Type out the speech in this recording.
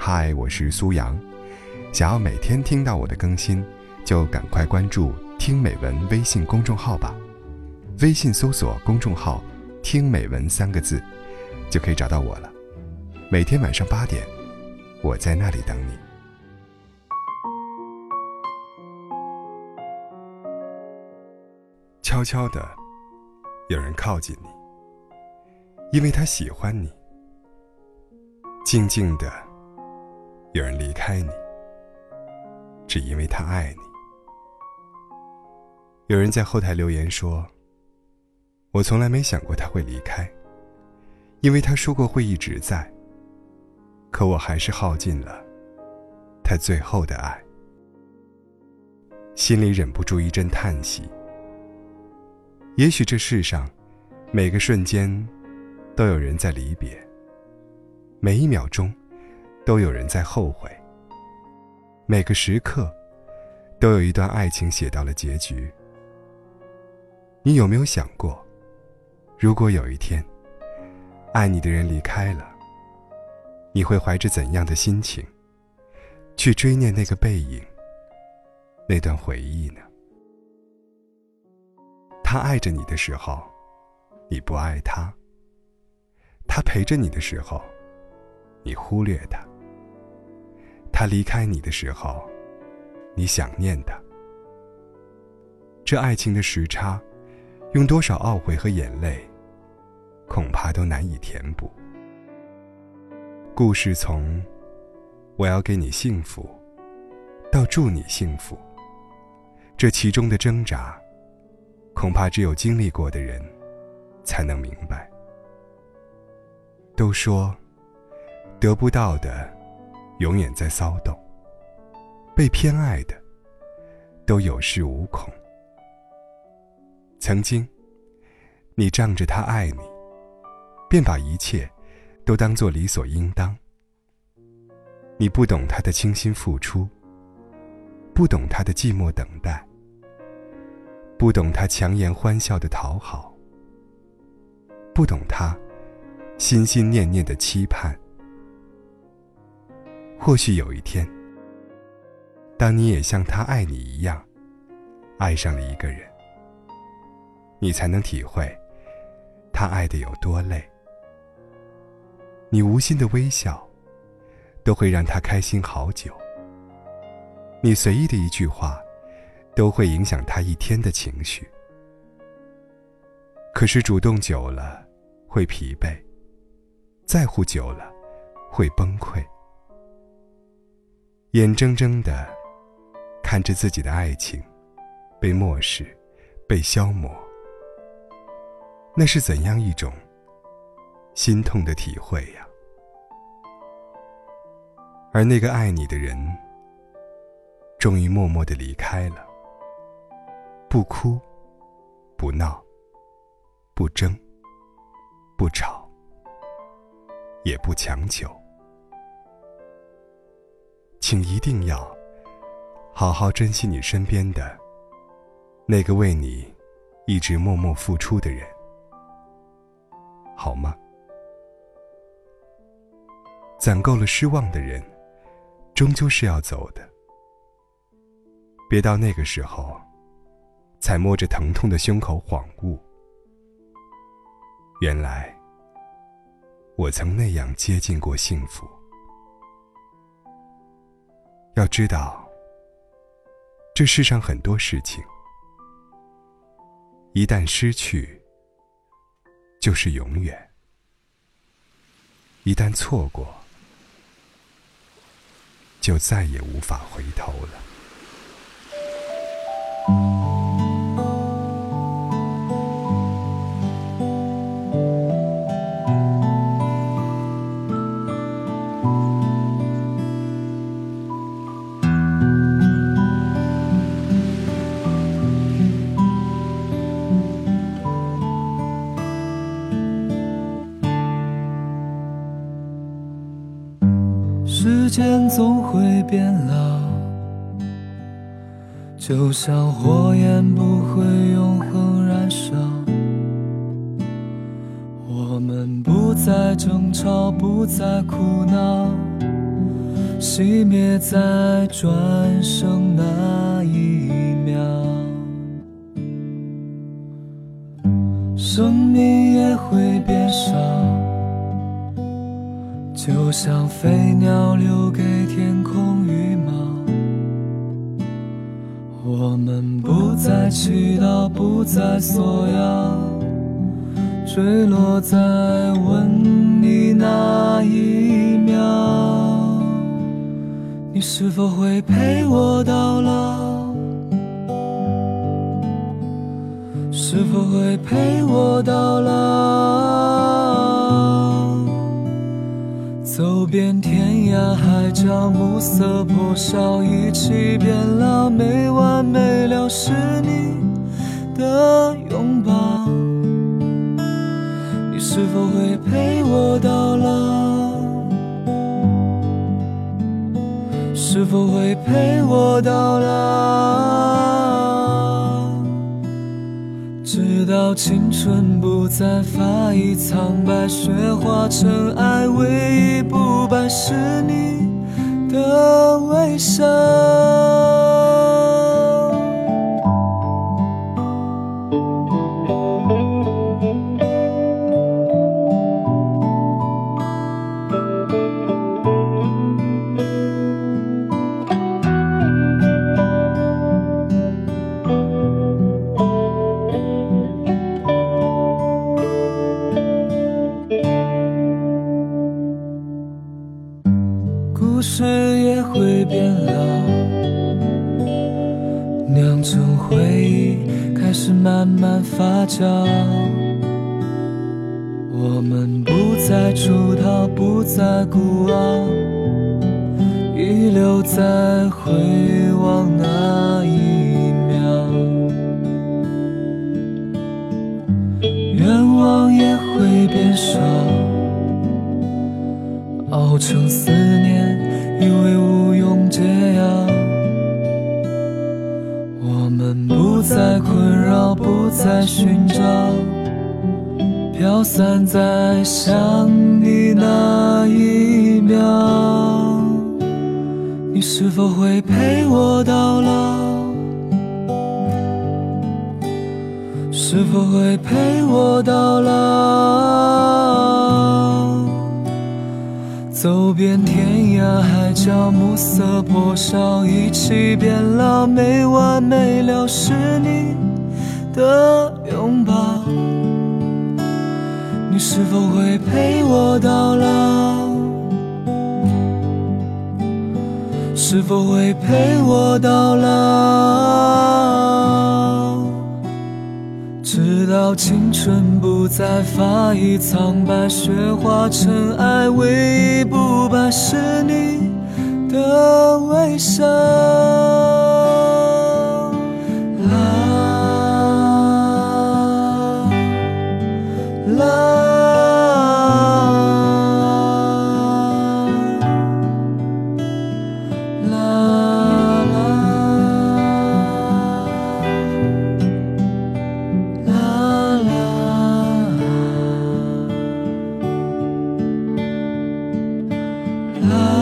嗨，我是苏阳。想要每天听到我的更新，就赶快关注“听美文”微信公众号吧。微信搜索公众号“听美文”三个字，就可以找到我了。每天晚上八点，我在那里等你。悄悄的，有人靠近你，因为他喜欢你；静静的，有人离开你，只因为他爱你。有人在后台留言说：“我从来没想过他会离开，因为他说过会一直在。可我还是耗尽了他最后的爱，心里忍不住一阵叹息。”也许这世上，每个瞬间，都有人在离别；每一秒钟，都有人在后悔；每个时刻，都有一段爱情写到了结局。你有没有想过，如果有一天，爱你的人离开了，你会怀着怎样的心情，去追念那个背影、那段回忆呢？他爱着你的时候，你不爱他；他陪着你的时候，你忽略他；他离开你的时候，你想念他。这爱情的时差，用多少懊悔和眼泪，恐怕都难以填补。故事从“我要给你幸福”到“祝你幸福”，这其中的挣扎。恐怕只有经历过的人，才能明白。都说，得不到的，永远在骚动；被偏爱的，都有恃无恐。曾经，你仗着他爱你，便把一切都当作理所应当。你不懂他的倾心付出，不懂他的寂寞等待。不懂他强颜欢笑的讨好，不懂他心心念念的期盼。或许有一天，当你也像他爱你一样，爱上了一个人，你才能体会他爱的有多累。你无心的微笑，都会让他开心好久。你随意的一句话。都会影响他一天的情绪。可是主动久了会疲惫，在乎久了会崩溃。眼睁睁的看着自己的爱情被漠视、被消磨，那是怎样一种心痛的体会呀？而那个爱你的人，终于默默的离开了。不哭，不闹，不争，不吵，也不强求，请一定要好好珍惜你身边的那个为你一直默默付出的人，好吗？攒够了失望的人，终究是要走的，别到那个时候。才摸着疼痛的胸口恍悟，原来我曾那样接近过幸福。要知道，这世上很多事情，一旦失去，就是永远；一旦错过，就再也无法回头了。间总会变老，就像火焰不会永恒燃烧。我们不再争吵，不再哭闹，熄灭在转身那一秒，生命也会变少，就像飞鸟留给天空羽毛。我们不再祈祷，不再索要，坠落在吻你那一秒。你是否会陪我到老？是否会陪我到老？遍天涯海角，暮色破晓，一起变老，没完没了是你的拥抱。你是否会陪我到老？是否会陪我到老？到青春不再发一苍白，雪化尘埃，唯一不败是你的微笑。开始慢慢发酵。我们不再出逃，不再孤傲，遗留在回望那一秒。愿望也会变少。熬成思念，在，寻找，飘散在想你那一秒。你是否会陪我到老？是否会陪我到老？走遍天涯海角，暮色破晓，一起变老，没完没了是你的拥抱。你是否会陪我到老？是否会陪我到老？直到青春不再发一苍白，雪化尘埃，唯一不败是你的微笑。love.